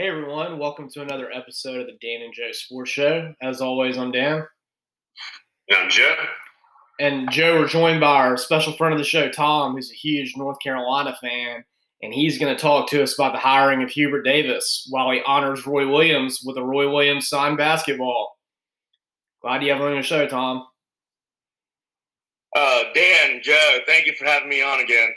Hey everyone, welcome to another episode of the Dan and Joe Sports Show. As always, I'm Dan. And I'm Joe. And Joe, we're joined by our special friend of the show, Tom, who's a huge North Carolina fan, and he's going to talk to us about the hiring of Hubert Davis while he honors Roy Williams with a Roy Williams signed basketball. Glad you have him on your show, Tom. Uh, Dan, Joe, thank you for having me on again.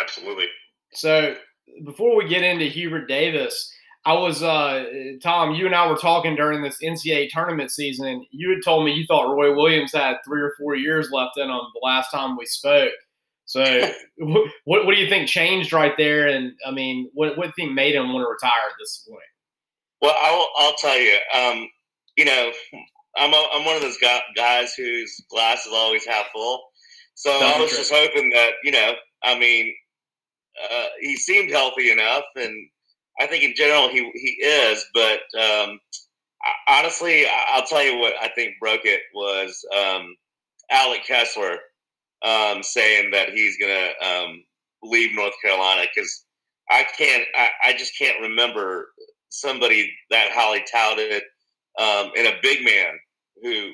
Absolutely. So, before we get into Hubert Davis, I was uh, Tom. You and I were talking during this NCAA tournament season. You had told me you thought Roy Williams had three or four years left in him the last time we spoke. So, what what do you think changed right there? And I mean, what what thing made him want to retire at this point? Well, I'll I'll tell you. Um, you know, I'm a, I'm one of those guys whose glass is always half full. So I was just hoping that you know, I mean, uh, he seemed healthy enough, and I think in general he he is. But um, honestly, I'll tell you what I think broke it was um, Alec Kessler um, saying that he's going to um, leave North Carolina because I can't. I, I, just can't remember somebody that highly touted um, and a big man who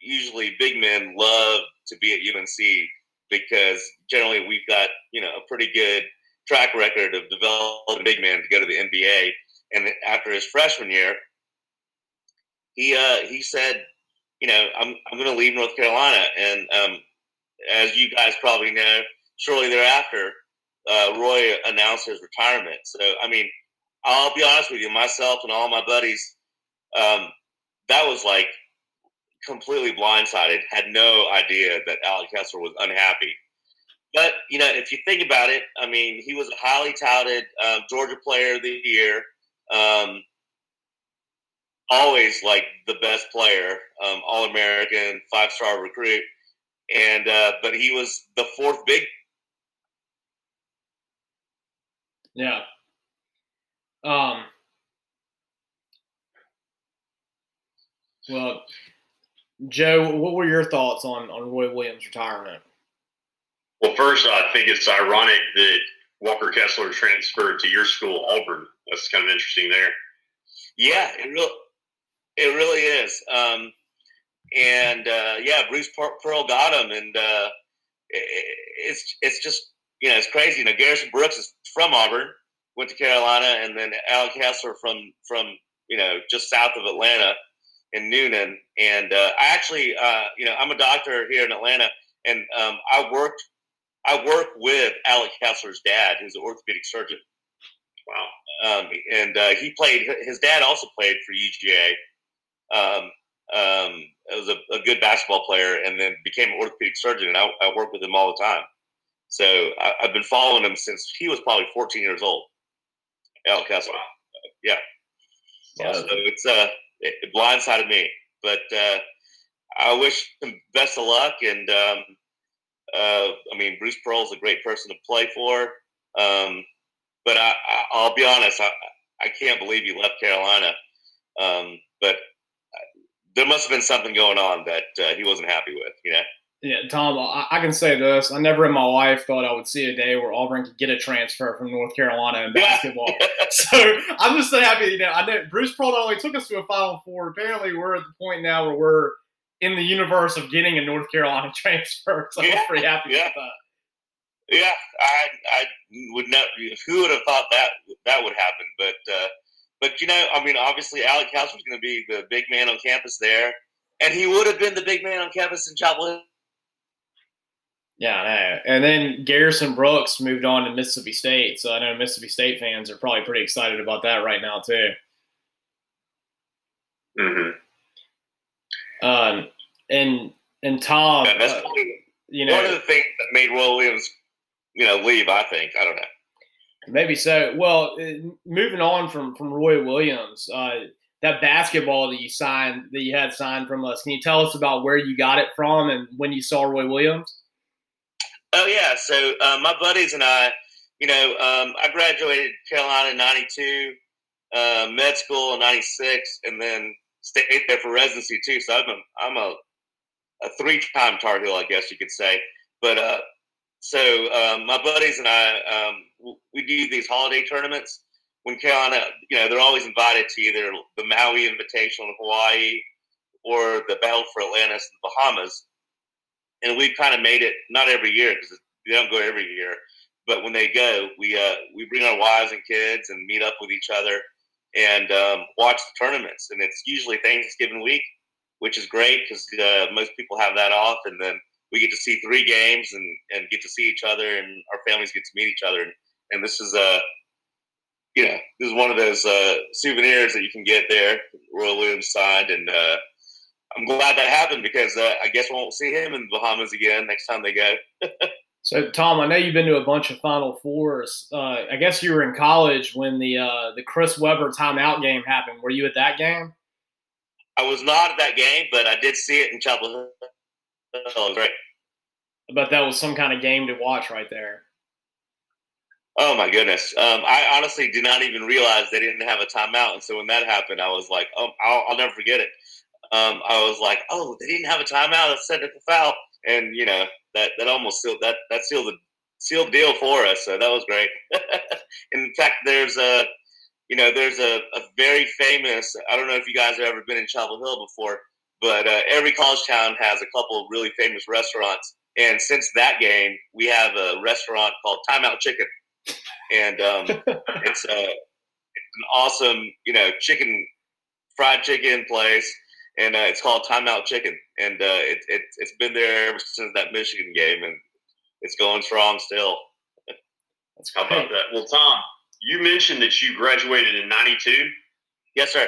usually big men love to be at UNC because generally we've got you know a pretty good track record of developing big men to go to the NBA. And after his freshman year, he uh, he said, you know, I'm I'm going to leave North Carolina, and um, as you guys probably know, shortly thereafter, uh, Roy announced his retirement. So I mean, I'll be honest with you, myself and all my buddies, um, that was like completely blindsided. Had no idea that Alec Kessler was unhappy but you know, if you think about it, I mean, he was a highly touted um, Georgia Player of the Year. Um, always like the best player, um, All American, five star recruit, and uh, but he was the fourth big. Yeah. Um. Well, Joe, what were your thoughts on on Roy Williams' retirement? Well, first, I think it's ironic that Walker Kessler transferred to your school, Auburn. That's kind of interesting there. Yeah, it really, it really is. Um, and uh, yeah, Bruce Pearl got him, and uh, it's it's just you know it's crazy. You know, Garrison Brooks is from Auburn, went to Carolina, and then Alec Kessler from from you know just south of Atlanta in Newnan. And uh, I actually, uh, you know, I'm a doctor here in Atlanta, and um, I worked I work with Alec Kessler's dad, who's an orthopedic surgeon. Wow. Um, and uh, he played. His dad also played for UGA. Um, um, was a, a, good basketball player, and then became an orthopedic surgeon. And I, I work with him all the time. So I, have been following him since he was probably 14 years old. Alec Kessler. Wow. Yeah. Yeah. So it's uh, it blindsided me, but uh, I wish him best of luck and. Um, uh, I mean, Bruce Pearl is a great person to play for. Um, but I, will be honest, I, I can't believe he left Carolina. Um, but uh, there must have been something going on that uh, he wasn't happy with, you know? Yeah, Tom, I, I, can say this. I never in my life thought I would see a day where Auburn could get a transfer from North Carolina in basketball. so I'm just so happy. You know, I know Bruce Pearl not only took us to a Final Four, apparently we're at the point now where we're – in the universe of getting a North Carolina transfer. So yeah, I'm pretty happy yeah. with that. Yeah, I I would not. Who would have thought that that would happen? But uh, but you know, I mean, obviously, Alec House was going to be the big man on campus there, and he would have been the big man on campus in Chapel Hill. Yeah, and then Garrison Brooks moved on to Mississippi State, so I know Mississippi State fans are probably pretty excited about that right now too. Mm-hmm. Um, and and Tom, yeah, uh, you know, one of the things that made Will Williams, you know, leave. I think I don't know. Maybe so. Well, uh, moving on from from Roy Williams, uh, that basketball that you signed that you had signed from us. Can you tell us about where you got it from and when you saw Roy Williams? Oh yeah, so uh, my buddies and I, you know, um, I graduated Carolina in '92, uh, med school in '96, and then stayed there for residency too. So I'm a, I'm a, a three-time Tar Heel, I guess you could say. But uh, so um, my buddies and I, um, we do these holiday tournaments when Carolina, you know, they're always invited to either the Maui Invitational in Hawaii or the Battle for Atlantis in the Bahamas. And we've kind of made it not every year because they don't go every year, but when they go, we uh, we bring our wives and kids and meet up with each other and um, watch the tournaments. And it's usually Thanksgiving week, which is great because uh, most people have that off, and then we get to see three games and, and get to see each other, and our families get to meet each other. And, and this is a uh, you know, this is one of those uh, souvenirs that you can get there. Roy Williams signed, and uh, I'm glad that happened because uh, I guess we won't see him in the Bahamas again next time they go. so, Tom, I know you've been to a bunch of Final Fours. Uh, I guess you were in college when the uh, the Chris Webber timeout game happened. Were you at that game? I was not at that game, but I did see it in Chapel Hill. Oh, great. I bet that was some kind of game to watch right there. Oh my goodness! Um, I honestly did not even realize they didn't have a timeout, and so when that happened, I was like, "Oh, I'll, I'll never forget it." Um, I was like, "Oh, they didn't have a timeout. It to foul," and you know that that almost sealed that that sealed the sealed deal for us. So that was great. in fact, there's a you know there's a, a very famous. I don't know if you guys have ever been in Chapel Hill before, but uh, every college town has a couple of really famous restaurants. And since that game, we have a restaurant called Timeout Chicken and um, it's a it's an awesome you know chicken fried chicken place, and uh, it's called Timeout Chicken, and uh, it, it it's been there ever since that Michigan game, and it's going strong still. That's How about that? Well, Tom, you mentioned that you graduated in '92. Yes, sir.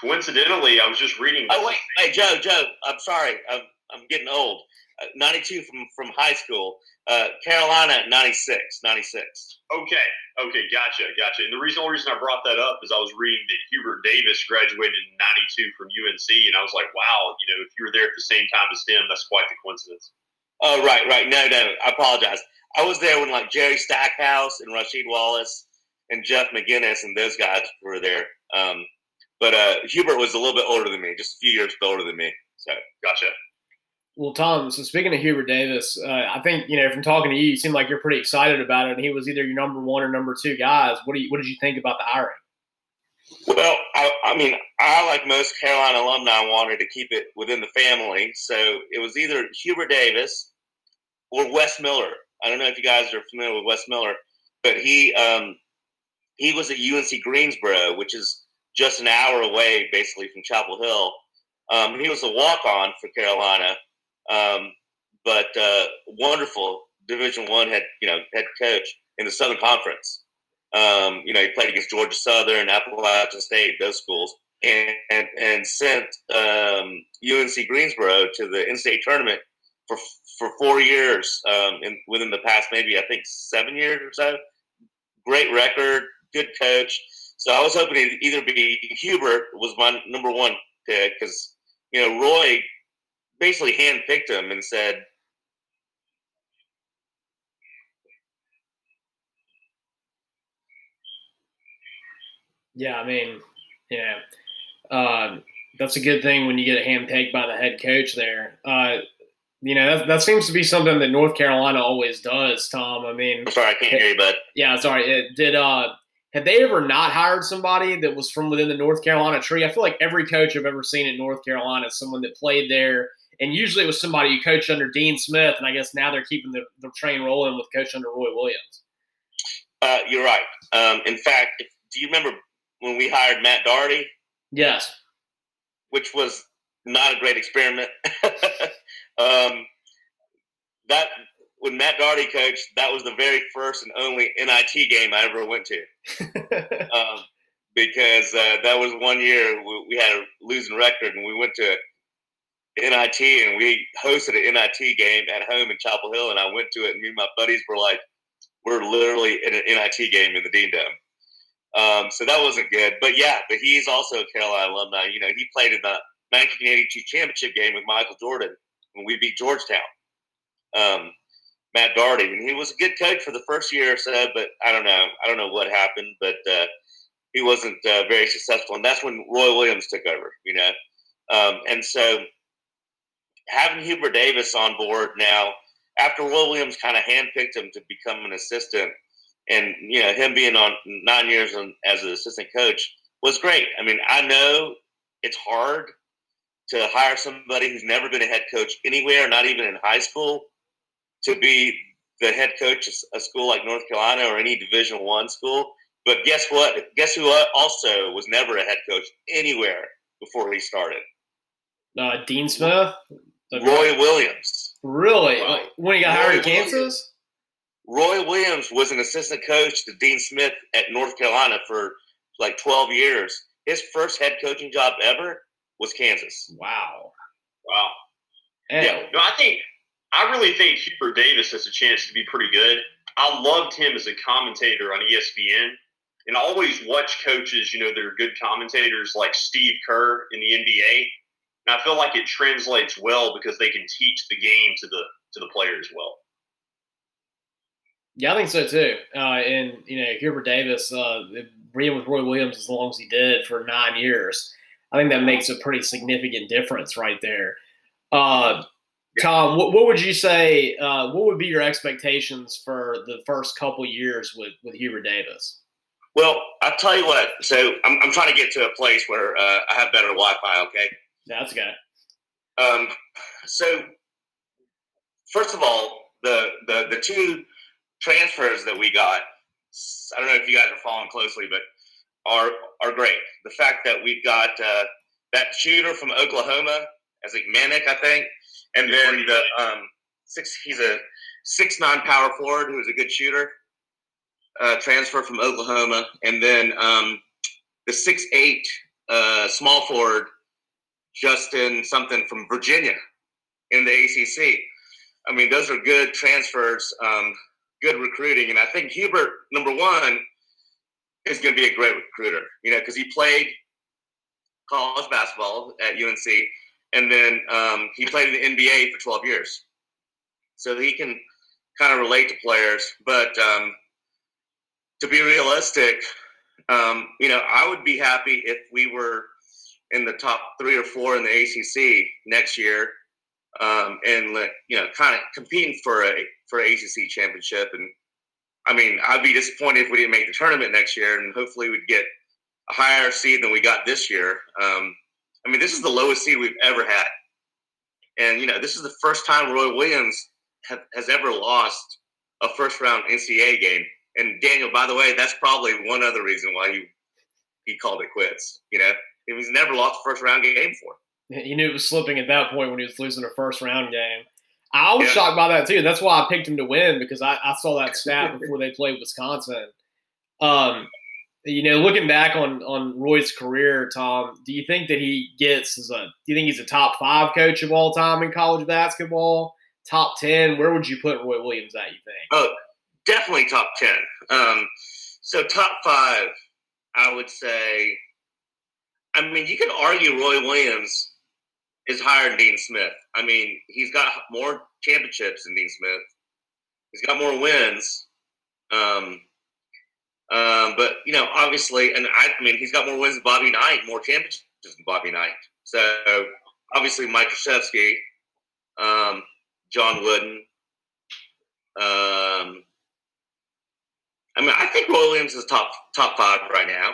Coincidentally, I was just reading. Oh wait, hey Joe, Joe, I'm sorry, I'm I'm getting old. Uh, 92 from from high school. Uh, Carolina 96, 96. Okay, okay, gotcha, gotcha. And the reason, only reason I brought that up is I was reading that Hubert Davis graduated in 92 from UNC, and I was like, wow, you know, if you were there at the same time as him, that's quite the coincidence. Oh, right, right. No, no, I apologize. I was there when like Jerry Stackhouse and Rasheed Wallace and Jeff McInnis and those guys were there. Um, but uh, Hubert was a little bit older than me, just a few years older than me. So, gotcha. Well, Tom, so speaking of Hubert Davis, uh, I think you know from talking to you, you seem like you're pretty excited about it, and he was either your number one or number two guys. What do you, what did you think about the hiring? Well, I, I mean, I like most Carolina alumni wanted to keep it within the family, so it was either Hubert Davis or Wes Miller. I don't know if you guys are familiar with Wes Miller, but he um, he was at UNC Greensboro, which is just an hour away, basically from Chapel Hill. Um, he was a walk on for Carolina um, but uh, wonderful Division One head, you know, head coach in the Southern Conference. Um, you know, he played against Georgia Southern, Appalachian State, those schools, and and, and sent um, UNC Greensboro to the in-state tournament for for four years. Um, in, within the past, maybe I think seven years or so. Great record, good coach. So I was hoping it either be Hubert was my number one pick because you know Roy basically handpicked him and said, Yeah, I mean, yeah, uh, that's a good thing when you get a handpicked by the head coach there. Uh, you know, that, that seems to be something that North Carolina always does, Tom. I mean, I'm sorry, I can't hear you, bud. Yeah, sorry. It, did uh, had they ever not hired somebody that was from within the North Carolina tree? I feel like every coach I've ever seen in North Carolina is someone that played there and usually it was somebody who coached under Dean Smith, and I guess now they're keeping the, the train rolling with coach under Roy Williams. Uh, you're right. Um, in fact, if, do you remember when we hired Matt Doherty? Yes. Which was not a great experiment. um, that when Matt Doherty coached, that was the very first and only NIT game I ever went to. um, because uh, that was one year we, we, had a losing record, and we went to NIT, and we hosted an NIT game at home in Chapel Hill, and I went to it, and me and my buddies were like, we're literally in an NIT game in the Dean Dome. Um, so that wasn't good. But yeah, but he's also a Carolina alumni. You know, he played in the 1982 championship game with Michael Jordan when we beat Georgetown. Um, Matt Doherty, and he was a good coach for the first year or so, but I don't know. I don't know what happened, but uh, he wasn't uh, very successful, and that's when Roy Williams took over. You know, um, and so having Hubert Davis on board now, after Williams kind of handpicked him to become an assistant, and you know him being on nine years as an assistant coach was great. I mean, I know it's hard to hire somebody who's never been a head coach anywhere, not even in high school, to be the head coach of a school like North Carolina or any Division One school. But guess what? Guess who also was never a head coach anywhere before he started? Uh, Dean Smith. Roy Williams. Really? Wow. When he got hired at Kansas? Roy Williams was an assistant coach to Dean Smith at North Carolina for like 12 years. His first head coaching job ever was Kansas. Wow. Wow. Yeah. No, I think I really think Hubert Davis has a chance to be pretty good. I loved him as a commentator on ESPN. And I always watch coaches, you know, that are good commentators like Steve Kerr in the NBA. I feel like it translates well because they can teach the game to the to the players well. Yeah, I think so too. Uh, and you know, Hubert Davis uh, being with Roy Williams as long as he did for nine years, I think that makes a pretty significant difference right there. Uh, Tom, what, what, would you say? Uh, what would be your expectations for the first couple years with with Hubert Davis? Well, I'll tell you what. So I'm, I'm trying to get to a place where uh, I have better Wi-Fi. Okay. That's good. Um, so first of all, the the the two transfers that we got. I don't know if you guys are following closely, but are are great. The fact that we've got uh, that shooter from Oklahoma, as a Manek, I think, and then the um, six. He's a six nine power forward who is a good shooter. Uh, transfer from Oklahoma, and then um, the six eight uh, small forward Justin something from Virginia in the ACC. I mean, those are good transfers. Um, good recruiting. And I think Hubert, number one, is going to be a great recruiter, you know, because he played college basketball at UNC and then um, he played in the NBA for 12 years. So he can kind of relate to players. But um, to be realistic, um, you know, I would be happy if we were in the top three or four in the ACC next year um, and you know, kind of competing for a for an ACC championship. And I mean, I'd be disappointed if we didn't make the tournament next year, and hopefully we'd get a higher seed than we got this year. Um, I mean, this is the lowest seed we've ever had, and you know, this is the first time Roy Williams have, has ever lost a first round NCAA game. And Daniel, by the way, that's probably one other reason why he he called it quits. You know, he's never lost a first round game for. He knew it was slipping at that point when he was losing a first round game. I was yeah. shocked by that too. That's why I picked him to win because I, I saw that stat before they played Wisconsin. Um, you know, looking back on on Roy's career, Tom, do you think that he gets as a? Do you think he's a top five coach of all time in college basketball? Top ten? Where would you put Roy Williams at? You think? Oh, definitely top ten. Um, so top five, I would say. I mean, you could argue Roy Williams is higher than Dean Smith. I mean, he's got more championships than Dean Smith. He's got more wins. Um, um, but you know, obviously, and I, I, mean, he's got more wins than Bobby Knight, more championships than Bobby Knight. So obviously, Mike Krzyzewski, um, John Wooden. Um, I mean, I think Roy Williams is top top five right now.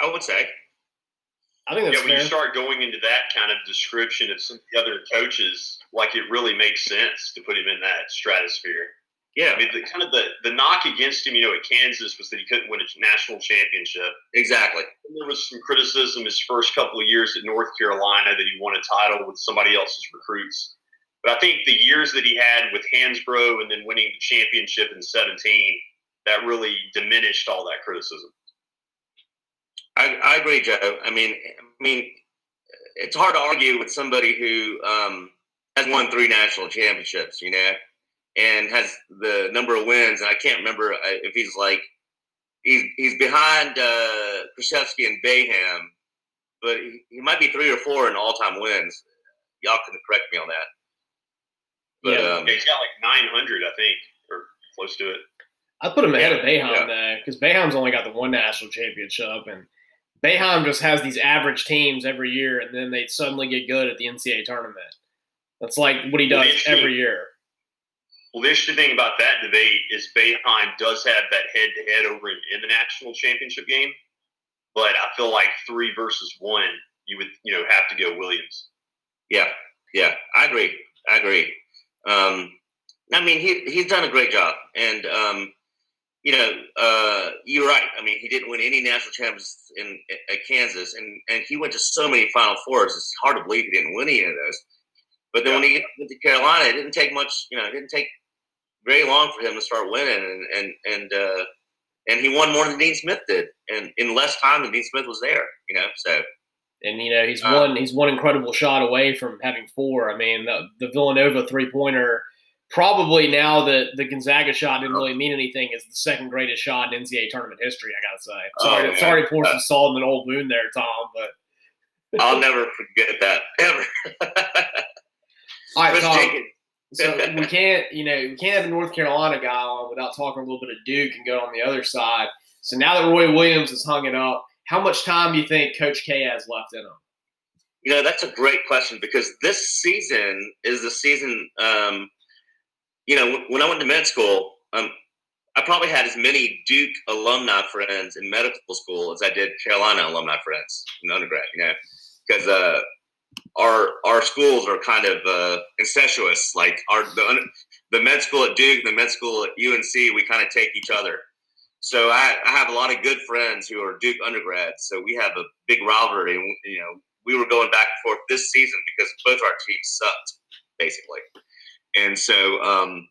I would say. I think that's yeah. When fair. you start going into that kind of description of some of the other coaches, like it really makes sense to put him in that stratosphere. Yeah, I mean, the, kind of the the knock against him, you know, at Kansas was that he couldn't win a national championship. Exactly. And there was some criticism his first couple of years at North Carolina that he won a title with somebody else's recruits. But I think the years that he had with Hansbrough and then winning the championship in 17, that really diminished all that criticism. I, I agree, Joe. I mean, I mean, it's hard to argue with somebody who um, has won three national championships, you know, and has the number of wins. And I can't remember uh, if he's like he's he's behind uh, Krzyzewski and Boeheim, but he, he, might be three or four in all time wins. Y'all can correct me on that. But, yeah, um, he's got like 900, I think, or close to it. I put him ahead yeah, of Boeheim yeah. there because Boeheim's only got the one national championship, and Boeheim just has these average teams every year, and then they suddenly get good at the NCAA tournament. That's like what he does every year. Well, the interesting thing about that debate is Boeheim does have that head to head over in, in, the national championship game, but I feel like three versus one, you would you know have to go Williams. Yeah, yeah, I agree. I agree. Um, I mean, he he's done a great job, and um, you know, uh, you're right. I mean, he didn't win any national championships in at Kansas, and and he went to so many Final Fours. It's hard to believe he didn't win any of those. But then yeah. when he went to Carolina, it didn't take much. You know, it didn't take very long for him to start winning, and and and uh, and he won more than Dean Smith did, and in less time than Dean Smith was there. You know, so. And you know he's uh, one he's one incredible shot away from having four. I mean the the Villanova three pointer probably now that the Gonzaga shot didn't really mean anything is the second greatest shot in NCAA tournament history. I gotta say. Oh, sorry, oh, sorry to pour some salt in an old wound there, Tom, but I'll never forget that ever. All right, Tom. so we can't, you know, we can't have a North Carolina guy on without talking a little bit of Duke and go on the other side. So now that Roy Williams has hung it up, how much time do you think Coach K has left in him? You know, that's a great question because this season is the season um, you know, when I went to med school, um, I probably had as many Duke alumni friends in medical school as I did Carolina alumni friends in undergrad. You know, because uh, our our schools are kind of uh, incestuous. Like our the the med school at Duke, the med school at UNC, we kind of take each other. So I, I have a lot of good friends who are Duke undergrads. So we have a big rivalry. And, you know, we were going back and forth this season because both our teams sucked, basically. And so um,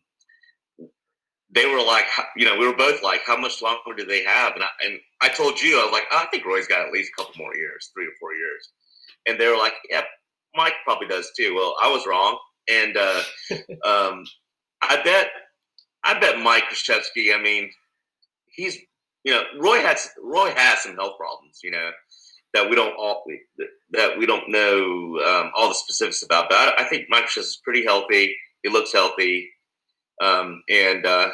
they were like, you know, we were both like, how much longer do they have? And I, and I told you, I was like, oh, I think Roy's got at least a couple more years, three or four years. And they were like, yeah, Mike probably does too. Well, I was wrong. And uh, um, I bet, I bet Mike Krzyzewski, I mean, he's, you know, Roy has, Roy has some health problems, you know, that we don't all, that we don't know um, all the specifics about. But I, I think Mike Krzyzewski is pretty healthy he looks healthy, um, and uh,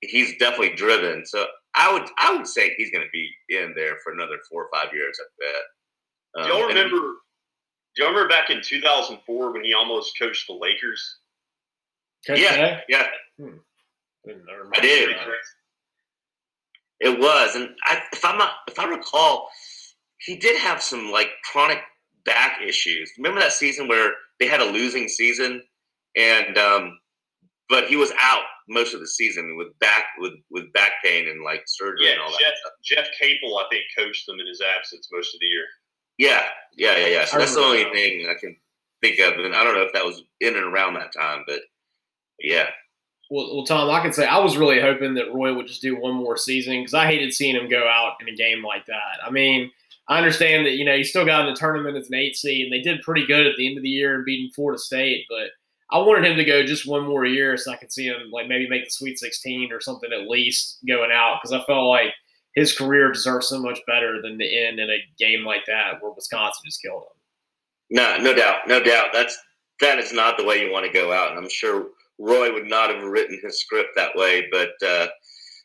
he's definitely driven. So I would I would say he's going to be in there for another four or five years. I bet. Um, do y'all remember? do y'all remember back in 2004 when he almost coached the Lakers? yeah, yeah. Hmm. I did. It was, and I, if I'm not, if I recall, he did have some like chronic back issues. Remember that season where they had a losing season and um, but he was out most of the season with back with with back pain and like surgery yeah, and all Jeff, that. Jeff Capel, I think, coached them in his absence most of the year. Yeah, yeah, yeah, yeah. So that's the only thing I can think of, and I don't know if that was in and around that time, but yeah. Well, well, Tom, I can say I was really hoping that Roy would just do one more season because I hated seeing him go out in a game like that. I mean, I understand that you know he still got in the tournament as an eight seed, and they did pretty good at the end of the year and beating Florida State, but I wanted him to go just one more year so I could see him like maybe make the Sweet 16 or something at least going out because I felt like his career deserves so much better than the end in a game like that where Wisconsin just killed him. No, no doubt, no doubt. That's that is not the way you want to go out, and I'm sure Roy would not have written his script that way. But uh,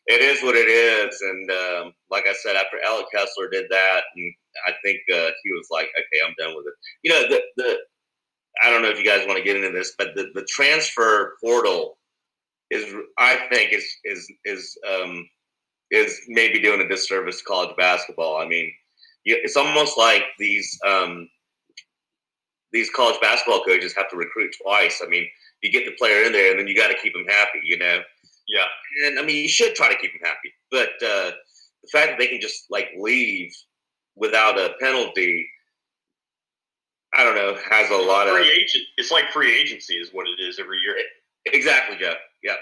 it is what it is, and um, like I said, after Alec Kessler did that, and I think uh, he was like, "Okay, I'm done with it." You know, the the I don't know if you guys want to get into this, but the, the transfer portal is, I think, is is is um, is maybe doing a disservice to college basketball. I mean, it's almost like these um, these college basketball coaches have to recruit twice. I mean, you get the player in there, and then you got to keep him happy. You know. Yeah. And I mean, you should try to keep him happy, but uh, the fact that they can just like leave without a penalty I don't know, has a lot free of free agent. It's like free agency is what it is every year. Exactly, Jeff. Yeah.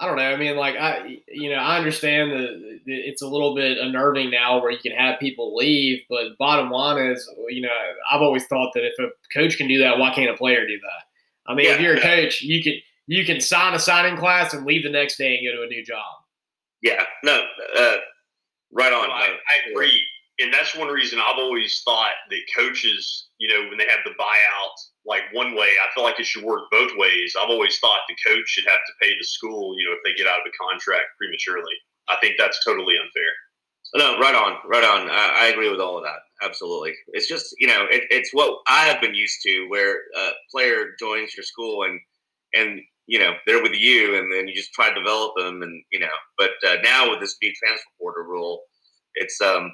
I don't know. I mean, like I, you know, I understand that it's a little bit unnerving now where you can have people leave, but bottom line is, you know, I've always thought that if a coach can do that, why can't a player do that? I mean, yeah, if you're a yeah. coach, you can you can sign a signing class and leave the next day and go to a new job. Yeah. No. Uh, right on. I, I agree and that's one reason I've always thought that coaches, you know, when they have the buyout, like one way, I feel like it should work both ways. I've always thought the coach should have to pay the school, you know, if they get out of the contract prematurely. I think that's totally unfair. No, right on, right on. I, I agree with all of that. Absolutely. It's just, you know, it, it's what I have been used to, where a player joins your school and and you know they're with you, and then you just try to develop them, and you know. But uh, now with this new transfer portal rule, it's um,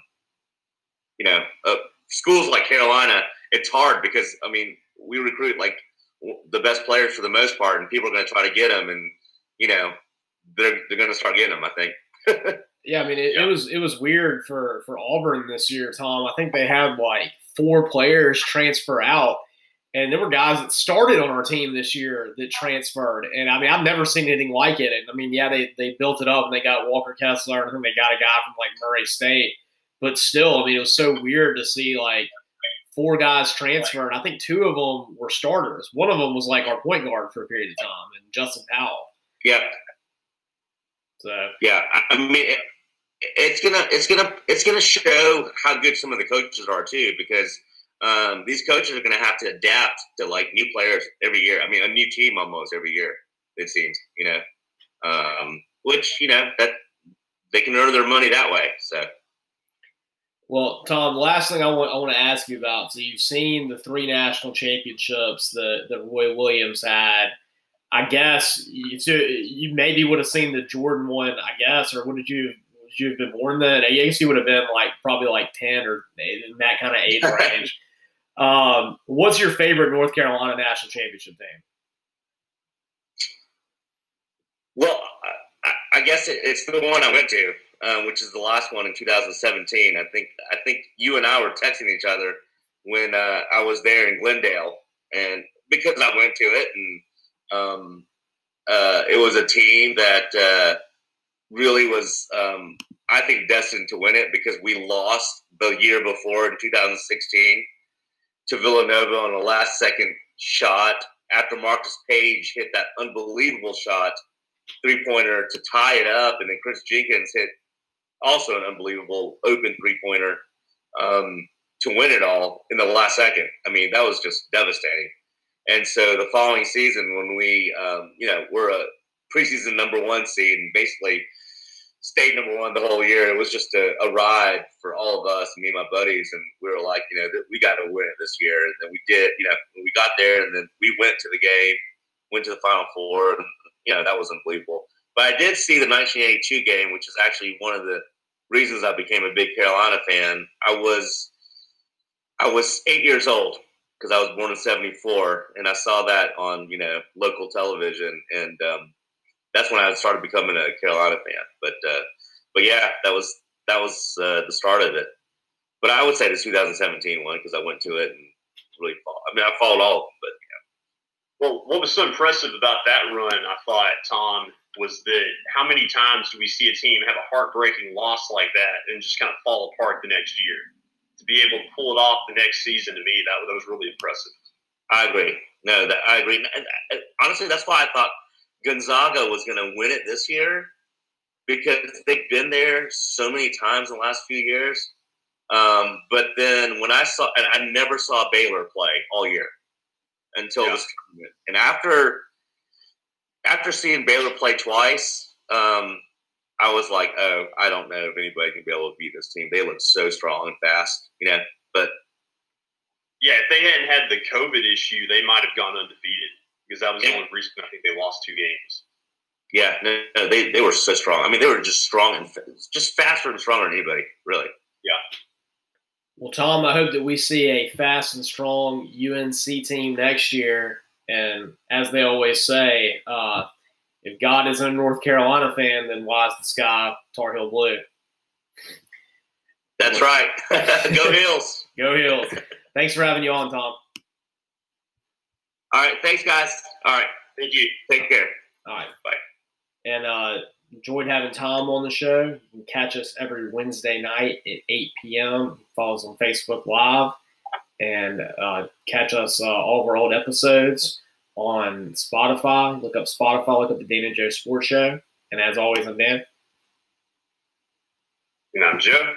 you know, uh, schools like Carolina, it's hard because I mean we recruit like the best players for the most part, and people are going to try to get them, and you know they're they're going to start getting them. I think. yeah, I mean it, yeah. it was it was weird for for Auburn this year, Tom. I think they had like four players transfer out and there were guys that started on our team this year that transferred. And I mean, I've never seen anything like it. And I mean, yeah, they, they built it up and they got Walker Kessler and then they got a guy from like Murray State. But still, I mean, it was so weird to see like four guys transfer. And I think two of them were starters. One of them was like our point guard for a period of time and Justin Powell. Yeah. So, yeah, I mean, it, it's gonna it's gonna it's gonna show how good some of the coaches are too because um, these coaches are going to have to adapt to like new players every year. I mean, a new team almost every year. It seems, you know, um, which you know that they can earn their money that way. So. Well, Tom, the last thing I want I want to ask you about. So you've seen the three national championships that that Roy Williams had. I guess you, you maybe would have seen the Jordan one. I guess, or what did you would you have been born then? I guess you would have been like probably like ten or in that kind of age range. Um, what's your favorite North Carolina national championship team? Well, I, I guess it, it's the one I went to, uh, which is the last one in 2017. I think I think you and I were texting each other when uh, I was there in Glendale, and because I went to it, and um, uh, it was a team that uh, really was, um, I think, destined to win it because we lost the year before in 2016 to Villanova on a last second shot after Marcus Paige hit that unbelievable shot, three pointer to tie it up, and then Chris Jenkins hit also an unbelievable open three pointer um, to win it all in the last second. I mean, that was just devastating. And so the following season, when we, um, you know, we're a preseason number one seed and basically stayed number one the whole year. It was just a, a, ride for all of us, me and my buddies, and we were like, you know, we got to win this year. And then we did. You know, we got there, and then we went to the game, went to the Final Four, and you know that was unbelievable. But I did see the 1982 game, which is actually one of the reasons I became a big Carolina fan. I was I was eight years old because I was born in '74, and I saw that on you know local television, and um, that's when I started becoming a Carolina fan. But uh, but yeah, that was that was uh, the start of it. But I would say the 2017 one because I went to it and really followed. I mean, I followed all, of them, but. Well, what was so impressive about that run, I thought, Tom, was that how many times do we see a team have a heartbreaking loss like that and just kind of fall apart the next year? To be able to pull it off the next season, to me, that, that was really impressive. I agree. No, that, I agree. And, and honestly, that's why I thought Gonzaga was going to win it this year because they've been there so many times in the last few years. Um, but then when I saw, and I never saw Baylor play all year until yeah. this tournament. And after after seeing Baylor play twice, um, I was like, oh, I don't know if anybody can be able to beat this team. They look so strong and fast, you know. But yeah, if they hadn't had the COVID issue, they might have gone undefeated because that was the only reason I think they lost two games. Yeah, no, no, they, they were so strong. I mean, they were just strong and just faster and stronger than anybody, really. Yeah. Well, Tom, I hope that we see a fast and strong UNC team next year. And as they always say, uh, if God is a North Carolina fan, then why is the sky Tar Heel blue? That's right. Go Heels. Go Heels. Thanks for having you on, Tom. All right. Thanks, guys. All right. Thank you. Take care. All right. Bye. And uh, enjoyed having Tom on the show. You catch us every Wednesday night at 8 p.m. Follow us on Facebook Live and uh, catch us uh, all of our old episodes on Spotify. Look up Spotify, look up the Dan and Joe Sports Show. And as always, I'm Dan. And I'm Joe.